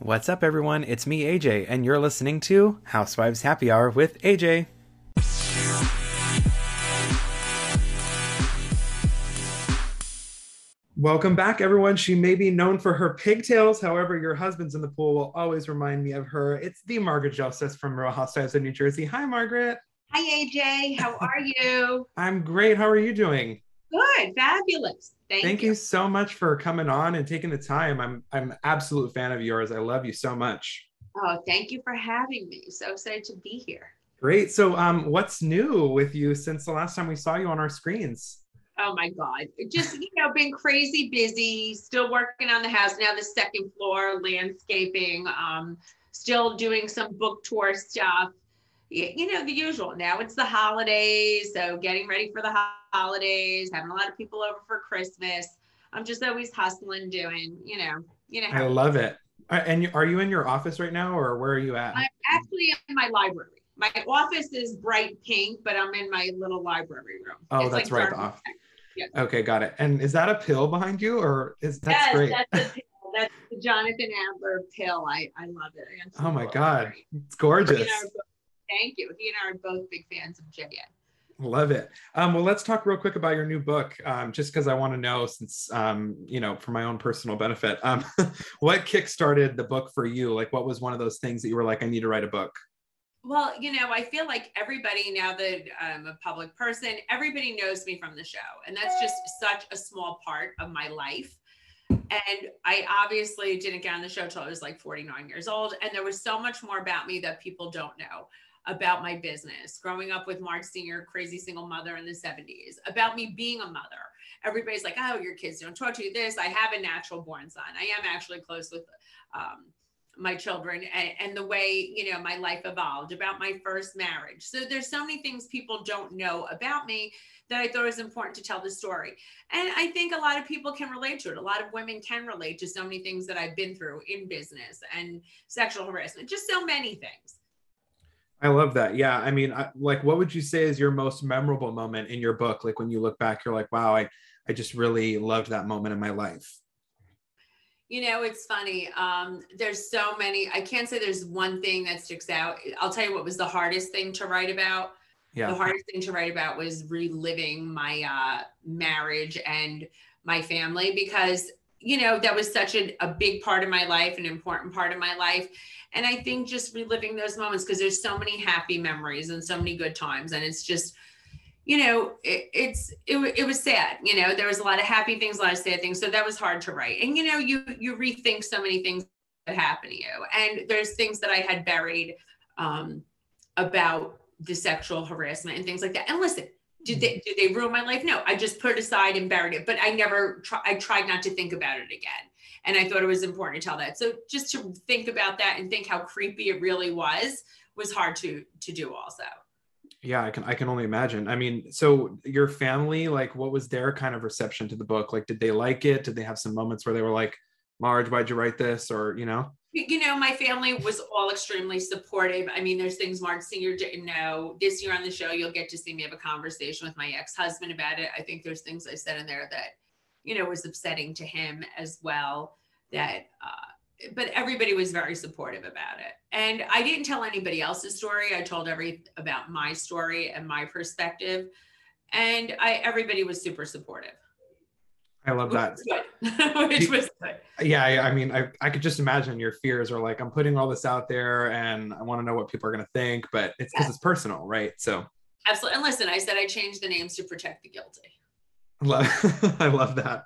What's up, everyone? It's me, AJ, and you're listening to Housewives Happy Hour with AJ. Welcome back, everyone. She may be known for her pigtails. However, your husband's in the pool will always remind me of her. It's the Margaret Josephs from Real Housewives of New Jersey. Hi, Margaret. Hi, AJ. How are you? I'm great. How are you doing? Good, fabulous. Thank, Thank you. so much for coming on and taking the time. I'm I'm an absolute fan of yours. I love you so much. Oh, thank you for having me. So excited to be here. Great. So, um, what's new with you since the last time we saw you on our screens? Oh my God. Just, you know, been crazy busy, still working on the house. Now the second floor, landscaping, um, still doing some book tour stuff. You know, the usual. Now it's the holidays. So getting ready for the holidays, having a lot of people over for Christmas. I'm just always hustling, doing, you know, you know. I love it. And are you in your office right now or where are you at? I'm actually in my library. My office is bright pink, but I'm in my little library room. Oh, it's that's like right. Off. Yes. Okay, got it. And is that a pill behind you, or is that yes, great? That's a pill. That's the Jonathan Adler pill. I I love it. oh my god, it's gorgeous. Both, thank you. He and I are both big fans of JN. Love it. Um, well, let's talk real quick about your new book, um, just because I want to know, since um, you know, for my own personal benefit, um, what kickstarted the book for you? Like, what was one of those things that you were like, I need to write a book? Well, you know, I feel like everybody now that I'm a public person, everybody knows me from the show. And that's just such a small part of my life. And I obviously didn't get on the show till I was like 49 years old. And there was so much more about me that people don't know about my business, growing up with Marge Senior, crazy single mother in the 70s, about me being a mother. Everybody's like, oh, your kids don't talk to you this. I have a natural born son. I am actually close with um, my children and, and, the way you know my life evolved about my first marriage so there's so many things people don't know about me that i thought was important to tell the story and i think a lot of people can relate to it a lot of women can relate to so many things that i've been through in business and sexual harassment just so many things I love that. Yeah. I mean, I, like, what would you say is your most memorable moment in your book? Like, when you look back, you're like, wow, I, I just really loved that moment in my life. You know, it's funny. Um, there's so many. I can't say there's one thing that sticks out. I'll tell you what was the hardest thing to write about. Yeah. The hardest thing to write about was reliving my uh, marriage and my family because you know that was such a, a big part of my life an important part of my life and i think just reliving those moments because there's so many happy memories and so many good times and it's just you know, it, it's it, it was sad. You know, there was a lot of happy things, a lot of sad things. So that was hard to write. And you know, you you rethink so many things that happen to you, and there's things that I had buried um, about the sexual harassment and things like that. And listen, did they did they ruin my life? No, I just put it aside and buried it. But I never try, I tried not to think about it again. And I thought it was important to tell that. So just to think about that and think how creepy it really was was hard to to do also yeah i can i can only imagine i mean so your family like what was their kind of reception to the book like did they like it did they have some moments where they were like marge why'd you write this or you know you know my family was all extremely supportive i mean there's things marge senior didn't know this year on the show you'll get to see me have a conversation with my ex-husband about it i think there's things i said in there that you know was upsetting to him as well that uh but everybody was very supportive about it. And I didn't tell anybody else's story. I told every about my story and my perspective. And I everybody was super supportive. I love that. Which was good. Yeah, I, I mean, I, I could just imagine your fears are like, I'm putting all this out there and I want to know what people are going to think, but it's because yeah. it's personal, right? So, absolutely. And listen, I said I changed the names to protect the guilty. Love, I love that.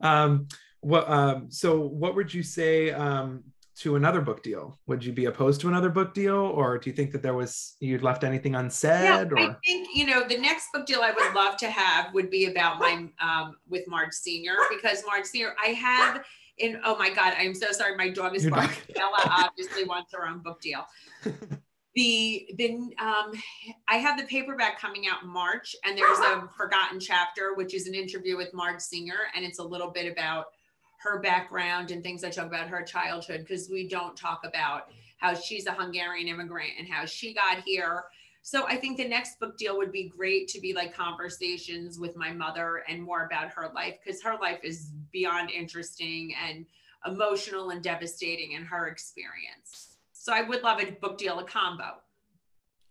Um, what um so what would you say um to another book deal? Would you be opposed to another book deal or do you think that there was you'd left anything unsaid yeah, or? i think you know the next book deal i would love to have would be about my um with marge senior because marge senior i have in oh my god i'm so sorry my dog is barking. Bella obviously wants her own book deal. The then um i have the paperback coming out in march and there's a forgotten chapter which is an interview with marge senior and it's a little bit about her background and things I talk about her childhood because we don't talk about how she's a Hungarian immigrant and how she got here. So I think the next book deal would be great to be like conversations with my mother and more about her life because her life is beyond interesting and emotional and devastating in her experience. So I would love a book deal, a combo.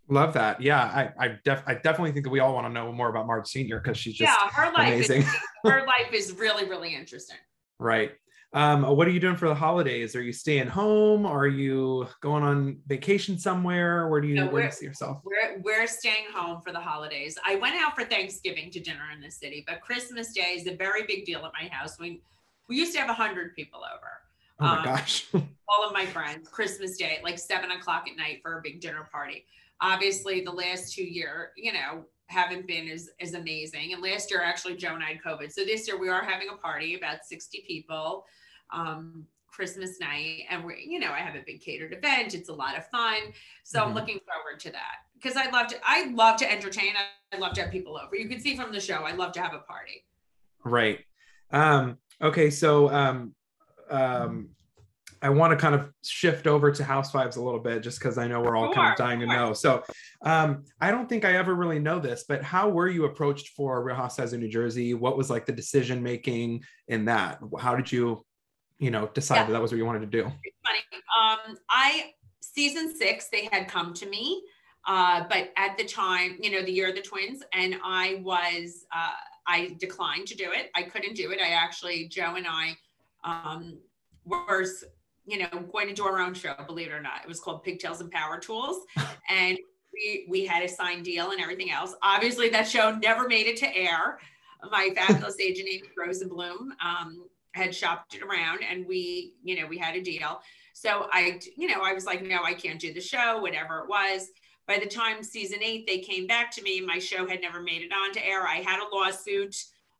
Love that. Yeah, I I, def- I definitely think that we all want to know more about Marge Senior because she's just yeah, her life amazing. Is, her life is really really interesting. Right. Um, what are you doing for the holidays? Are you staying home? Are you going on vacation somewhere? Where do you, no, where do you see yourself? We're, we're staying home for the holidays. I went out for Thanksgiving to dinner in the city, but Christmas Day is a very big deal at my house. We, we used to have 100 people over. Oh my um, gosh. all of my friends, Christmas Day, like seven o'clock at night for a big dinner party. Obviously, the last two year, you know, haven't been as, as amazing. And last year, actually, Joe and I had COVID. So this year, we are having a party, about 60 people um, Christmas night. And we're, you know, I have a big catered event. It's a lot of fun. So mm-hmm. I'm looking forward to that because I love to, I love to entertain. I love to have people over. You can see from the show, I love to have a party. Right. Um, okay. So, um, um, I want to kind of shift over to Housewives a little bit just because I know we're all sure, kind of dying sure. to know. So um, I don't think I ever really know this, but how were you approached for Real Housewives of New Jersey? What was like the decision making in that? How did you you know, decide yeah. that was what you wanted to do? It's funny. Um, I season six, they had come to me, uh, but at the time, you know, the year of the twins, and I was, uh, I declined to do it. I couldn't do it. I actually, Joe and I, um, were, you know, going to do our own show. Believe it or not, it was called Pigtails and Power Tools, and we we had a signed deal and everything else. Obviously, that show never made it to air. My fabulous agent, Amy Rosenblum, um, had shopped it around and we, you know, we had a deal. So I, you know, I was like, no, I can't do the show, whatever it was. By the time season eight, they came back to me. My show had never made it onto air. I had a lawsuit.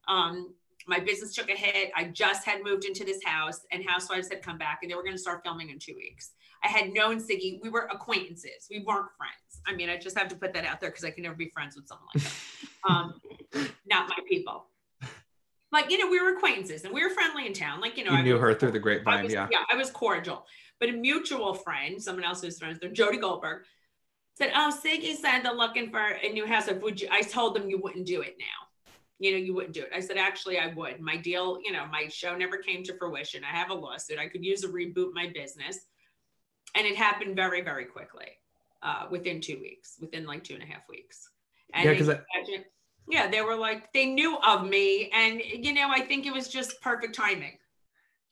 Um, my business took a hit. I just had moved into this house, and Housewives had come back, and they were going to start filming in two weeks. I had known Siggy. We were acquaintances. We weren't friends. I mean, I just have to put that out there because I can never be friends with someone like that. Um, not my people like you know we were acquaintances and we were friendly in town like you know you I knew was, her through the grapevine was, yeah yeah i was cordial but a mutual friend someone else who's friends there jody goldberg said oh siggy said they're looking for a new house would you i told them you wouldn't do it now you know you wouldn't do it i said actually i would my deal you know my show never came to fruition i have a lawsuit i could use a reboot my business and it happened very very quickly uh, within two weeks within like two and a half weeks and yeah because yeah, they were like, they knew of me. And, you know, I think it was just perfect timing.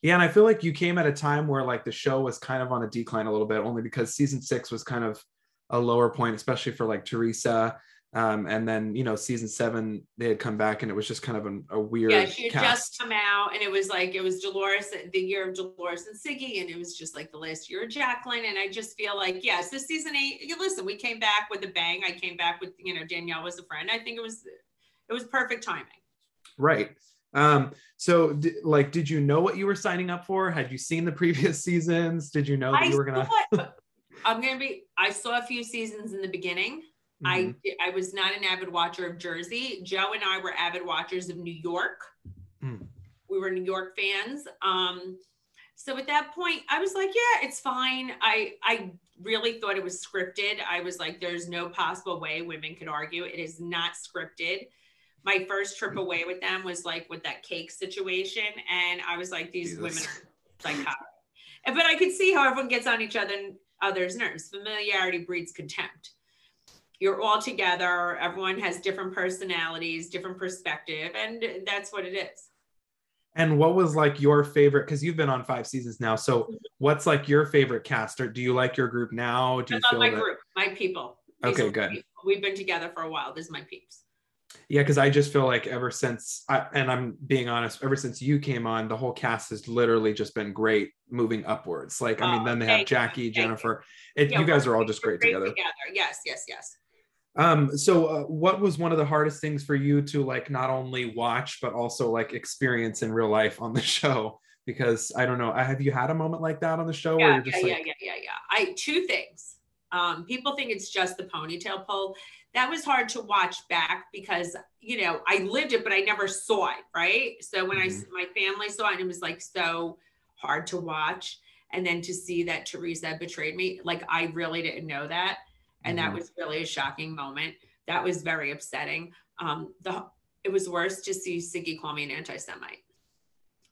Yeah. And I feel like you came at a time where like the show was kind of on a decline a little bit, only because season six was kind of a lower point, especially for like Teresa. Um, and then you know, season seven they had come back, and it was just kind of a, a weird. Yeah, she had cast. just come out, and it was like it was Dolores, the year of Dolores and Siggy, and it was just like the last year of Jacqueline. And I just feel like yes, this season eight. Listen, we came back with a bang. I came back with you know Danielle was a friend. I think it was it was perfect timing. Right. Um, so d- like, did you know what you were signing up for? Had you seen the previous seasons? Did you know that I you were gonna? I'm gonna be. I saw a few seasons in the beginning. Mm-hmm. I I was not an avid watcher of Jersey. Joe and I were avid watchers of New York. Mm. We were New York fans. Um, so at that point, I was like, yeah, it's fine. I I really thought it was scripted. I was like, there's no possible way women could argue. It is not scripted my first trip away with them was like with that cake situation. And I was like, these Jesus. women are psychotic. but I could see how everyone gets on each other other's nerves. Familiarity breeds contempt. You're all together, everyone has different personalities, different perspective, and that's what it is. And what was like your favorite? Because you've been on five seasons now. So mm-hmm. what's like your favorite cast? Or do you like your group now? Do you I love my that... group, my people. These okay, good. People. We've been together for a while. This is my peeps. Yeah, because I just feel like ever since, I, and I'm being honest, ever since you came on, the whole cast has literally just been great moving upwards. Like, I mean, oh, then they have Jackie, you. Jennifer. It, yeah, you guys are all just great, great together. together. Yes, yes, yes. Um, so uh, what was one of the hardest things for you to like not only watch but also like experience in real life on the show? Because I don't know, have you had a moment like that on the show? Yeah, where you're just yeah, like... yeah, yeah, yeah, yeah. I two things. Um, people think it's just the ponytail pull that was hard to watch back because you know I lived it, but I never saw it. Right. So when mm-hmm. I my family saw it, it was like so hard to watch. And then to see that Teresa betrayed me, like I really didn't know that, and mm-hmm. that was really a shocking moment. That was very upsetting. Um, the it was worse to see Siggy call me an anti-Semite.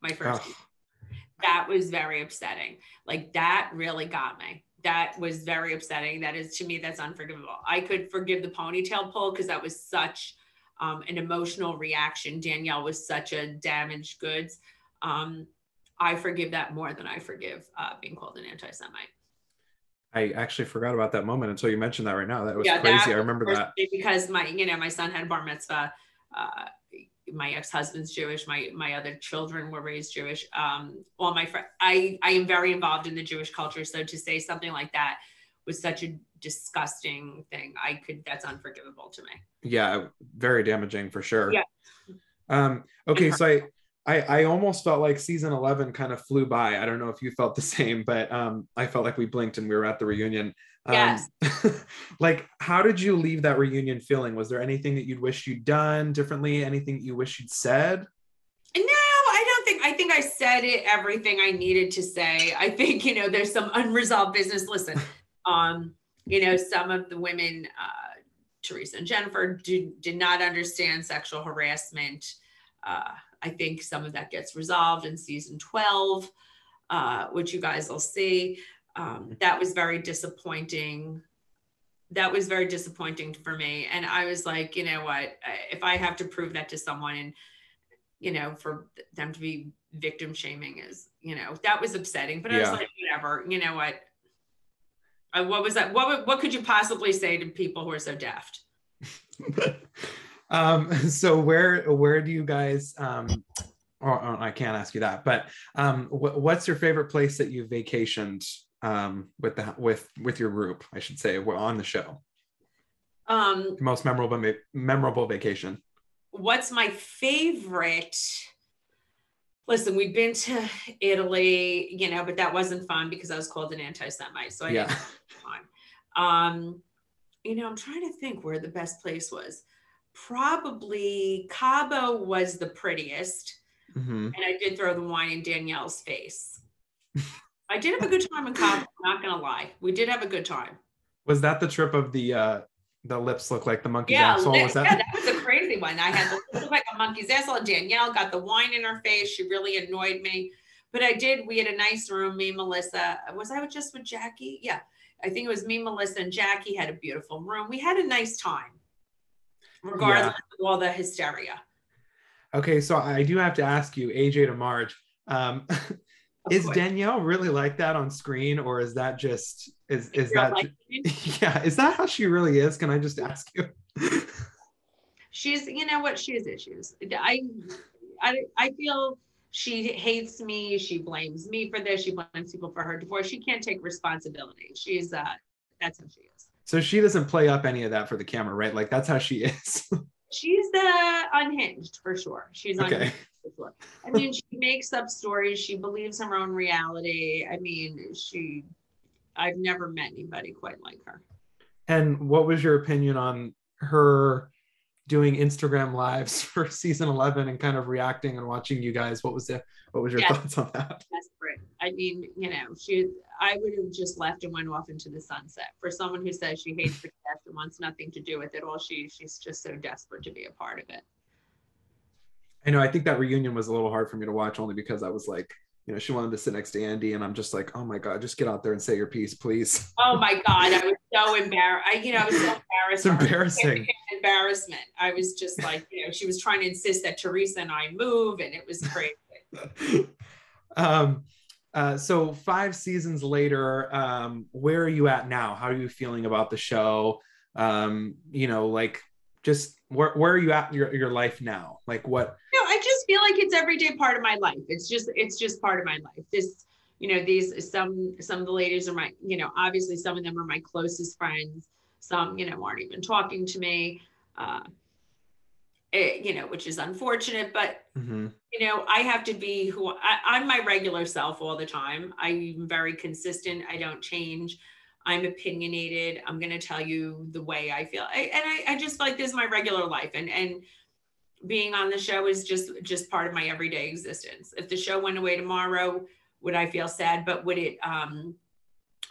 My first. Oh. that was very upsetting. Like that really got me. That was very upsetting. That is to me, that's unforgivable. I could forgive the ponytail pull because that was such um, an emotional reaction. Danielle was such a damaged goods. Um, I forgive that more than I forgive uh, being called an anti-Semite. I actually forgot about that moment until you mentioned that right now. That was yeah, crazy. That I remember that because my, you know, my son had bar mitzvah. Uh, my ex-husband's Jewish. My my other children were raised Jewish. Um, all my friends, I I am very involved in the Jewish culture. So to say something like that was such a disgusting thing. I could that's unforgivable to me. Yeah, very damaging for sure. Yeah. Um, okay, so I I, I almost felt like season 11 kind of flew by. I don't know if you felt the same, but um, I felt like we blinked and we were at the reunion. Um, yes. like, how did you leave that reunion feeling? Was there anything that you'd wish you'd done differently? Anything you wish you'd said? No, I don't think, I think I said it, everything I needed to say. I think, you know, there's some unresolved business. Listen, um, you know, some of the women, uh, Teresa and Jennifer did, did not understand sexual harassment. Uh, I think some of that gets resolved in season 12, uh, which you guys will see. Um, that was very disappointing. That was very disappointing for me. And I was like, you know what? If I have to prove that to someone and, you know, for them to be victim shaming is, you know, that was upsetting. But I was like, whatever, you know what? What was that? What, what could you possibly say to people who are so deft? um, so where where do you guys um, or, or I can't ask you that, but um, wh- what's your favorite place that you vacationed um, with the with with your group? I should say we're on the show. Um, most memorable memorable vacation. What's my favorite? Listen, we've been to Italy, you know, but that wasn't fun because I was called an anti-Semite, so I yeah. didn't fun. Um, you know, I'm trying to think where the best place was probably Cabo was the prettiest. Mm-hmm. And I did throw the wine in Danielle's face. I did have a good time in Cabo, not gonna lie. We did have a good time. Was that the trip of the uh the lips look like the monkey's yeah, asshole? was that? Yeah, that was a crazy one. I had the lips look like a monkey's asshole. Danielle got the wine in her face. She really annoyed me. But I did, we had a nice room, me, Melissa. Was I just with Jackie? Yeah. I think it was me, Melissa, and Jackie had a beautiful room. We had a nice time regardless yeah. of all the hysteria. Okay, so I do have to ask you, AJ to Marge, um, is course. Danielle really like that on screen, or is that just is is that like yeah? Is that how she really is? Can I just ask you? She's, you know what, she has issues. I, I, I feel she hates me. She blames me for this. She blames people for her divorce. She can't take responsibility. She's uh, that's how she is. So she doesn't play up any of that for the camera, right? Like that's how she is. She's the unhinged for sure. She's okay. unhinged for sure. I mean, she makes up stories. She believes her own reality. I mean, she. I've never met anybody quite like her. And what was your opinion on her doing Instagram lives for season 11 and kind of reacting and watching you guys? What was the what was your yes. thoughts on that? Desperate. I mean, you know, she I would have just left and went off into the sunset. For someone who says she hates the cast and wants nothing to do with it all, she she's just so desperate to be a part of it. I know. I think that reunion was a little hard for me to watch only because I was like, you know, she wanted to sit next to Andy, and I'm just like, oh my god, just get out there and say your piece, please. Oh my god, I was so embarrassed. I, you know, I was so embarrassed. It's embarrassing. Embarrassment. I was just like, you know, she was trying to insist that Teresa and I move, and it was crazy. um, uh, so five seasons later, um, where are you at now? How are you feeling about the show? Um, you know, like just where, where are you at your, your life now? Like what? No, I just feel like it's everyday part of my life. It's just, it's just part of my life. This, you know, these, some, some of the ladies are my, you know, obviously some of them are my closest friends. Some, you know, aren't even talking to me. Uh, it, you know, which is unfortunate, but mm-hmm. you know, I have to be who I, I'm my regular self all the time. I'm very consistent. I don't change. I'm opinionated. I'm going to tell you the way I feel. I, and I, I just feel like this is my regular life. And, and being on the show is just, just part of my everyday existence. If the show went away tomorrow, would I feel sad, but would it, um,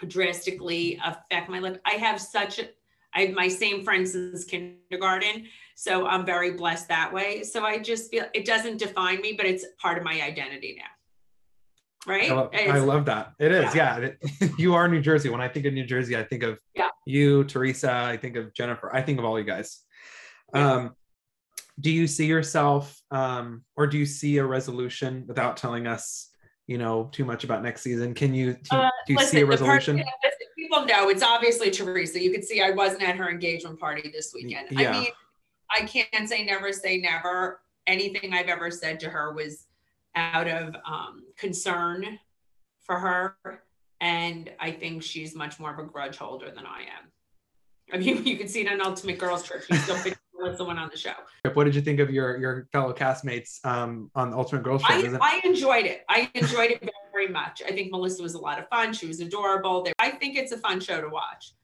drastically affect my life? I have such a, I have my same friends since kindergarten. So I'm very blessed that way. So I just feel it doesn't define me, but it's part of my identity now. right? I, I love that. It is, yeah. yeah. It, you are New Jersey. When I think of New Jersey, I think of yeah. you, Teresa. I think of Jennifer. I think of all you guys. Yeah. Um, do you see yourself, um, or do you see a resolution without telling us, you know, too much about next season? Can you do, uh, do you listen, see a resolution? Part, people know it's obviously Teresa. You could see I wasn't at her engagement party this weekend. Yeah. I mean, I can't say never say never. Anything I've ever said to her was out of um, concern for her. And I think she's much more of a grudge holder than I am. I mean, you can see it on Ultimate Girls Trip. She's still with someone on the show. What did you think of your your fellow castmates um, on Ultimate Girls Trip? I, I enjoyed it. I enjoyed it very much. I think Melissa was a lot of fun. She was adorable. I think it's a fun show to watch.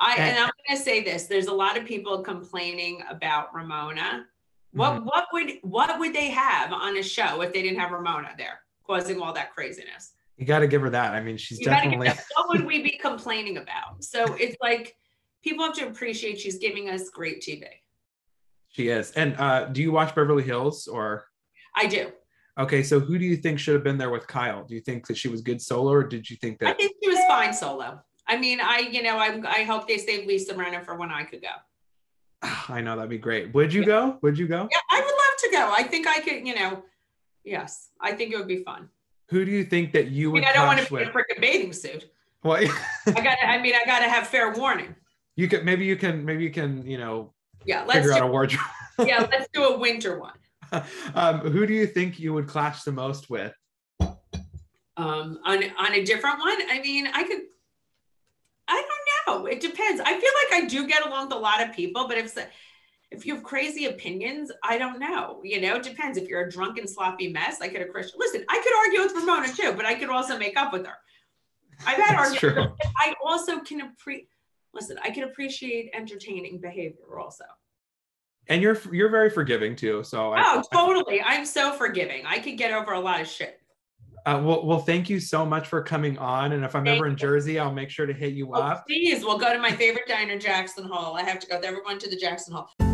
I and, and I'm going to say this: there's a lot of people complaining about Ramona what mm-hmm. what would what would they have on a show if they didn't have Ramona there causing all that craziness? You got to give her that. I mean, she's you definitely. what would we be complaining about? So it's like people have to appreciate she's giving us great TV. She is. And uh, do you watch Beverly Hills or? I do. Okay, so who do you think should have been there with Kyle? Do you think that she was good solo, or did you think that? I think she was fine solo. I mean, I you know I I hope they save Lisa Rinna for when I could go. Ah, I know that'd be great. Would you go? Would you go? Yeah, I would love to go. I think I could, you know, yes, I think it would be fun. Who do you think that you would? I, mean, I don't want to be with? a freaking bathing suit. Well, I got. I mean, I got to have fair warning. You can maybe you can maybe you can you know. Yeah, let's figure do, out a wardrobe. yeah, let's do a winter one. Um, who do you think you would clash the most with? Um, on on a different one. I mean, I could. I don't know. It depends. I feel like I do get along with a lot of people, but if if you have crazy opinions, I don't know. You know, it depends. If you're a drunken, sloppy mess, I could a Christian. Listen, I could argue with Ramona too, but I could also make up with her. I've had arguments. I also can appreciate. Listen, I can appreciate entertaining behavior also. And you're you're very forgiving too. So oh, I, totally. I, I'm so forgiving. I could get over a lot of shit. Uh, well, well, thank you so much for coming on. And if I'm thank ever in Jersey, I'll make sure to hit you oh, up. Please, we'll go to my favorite diner, Jackson Hole. I have to go with everyone to the Jackson Hole.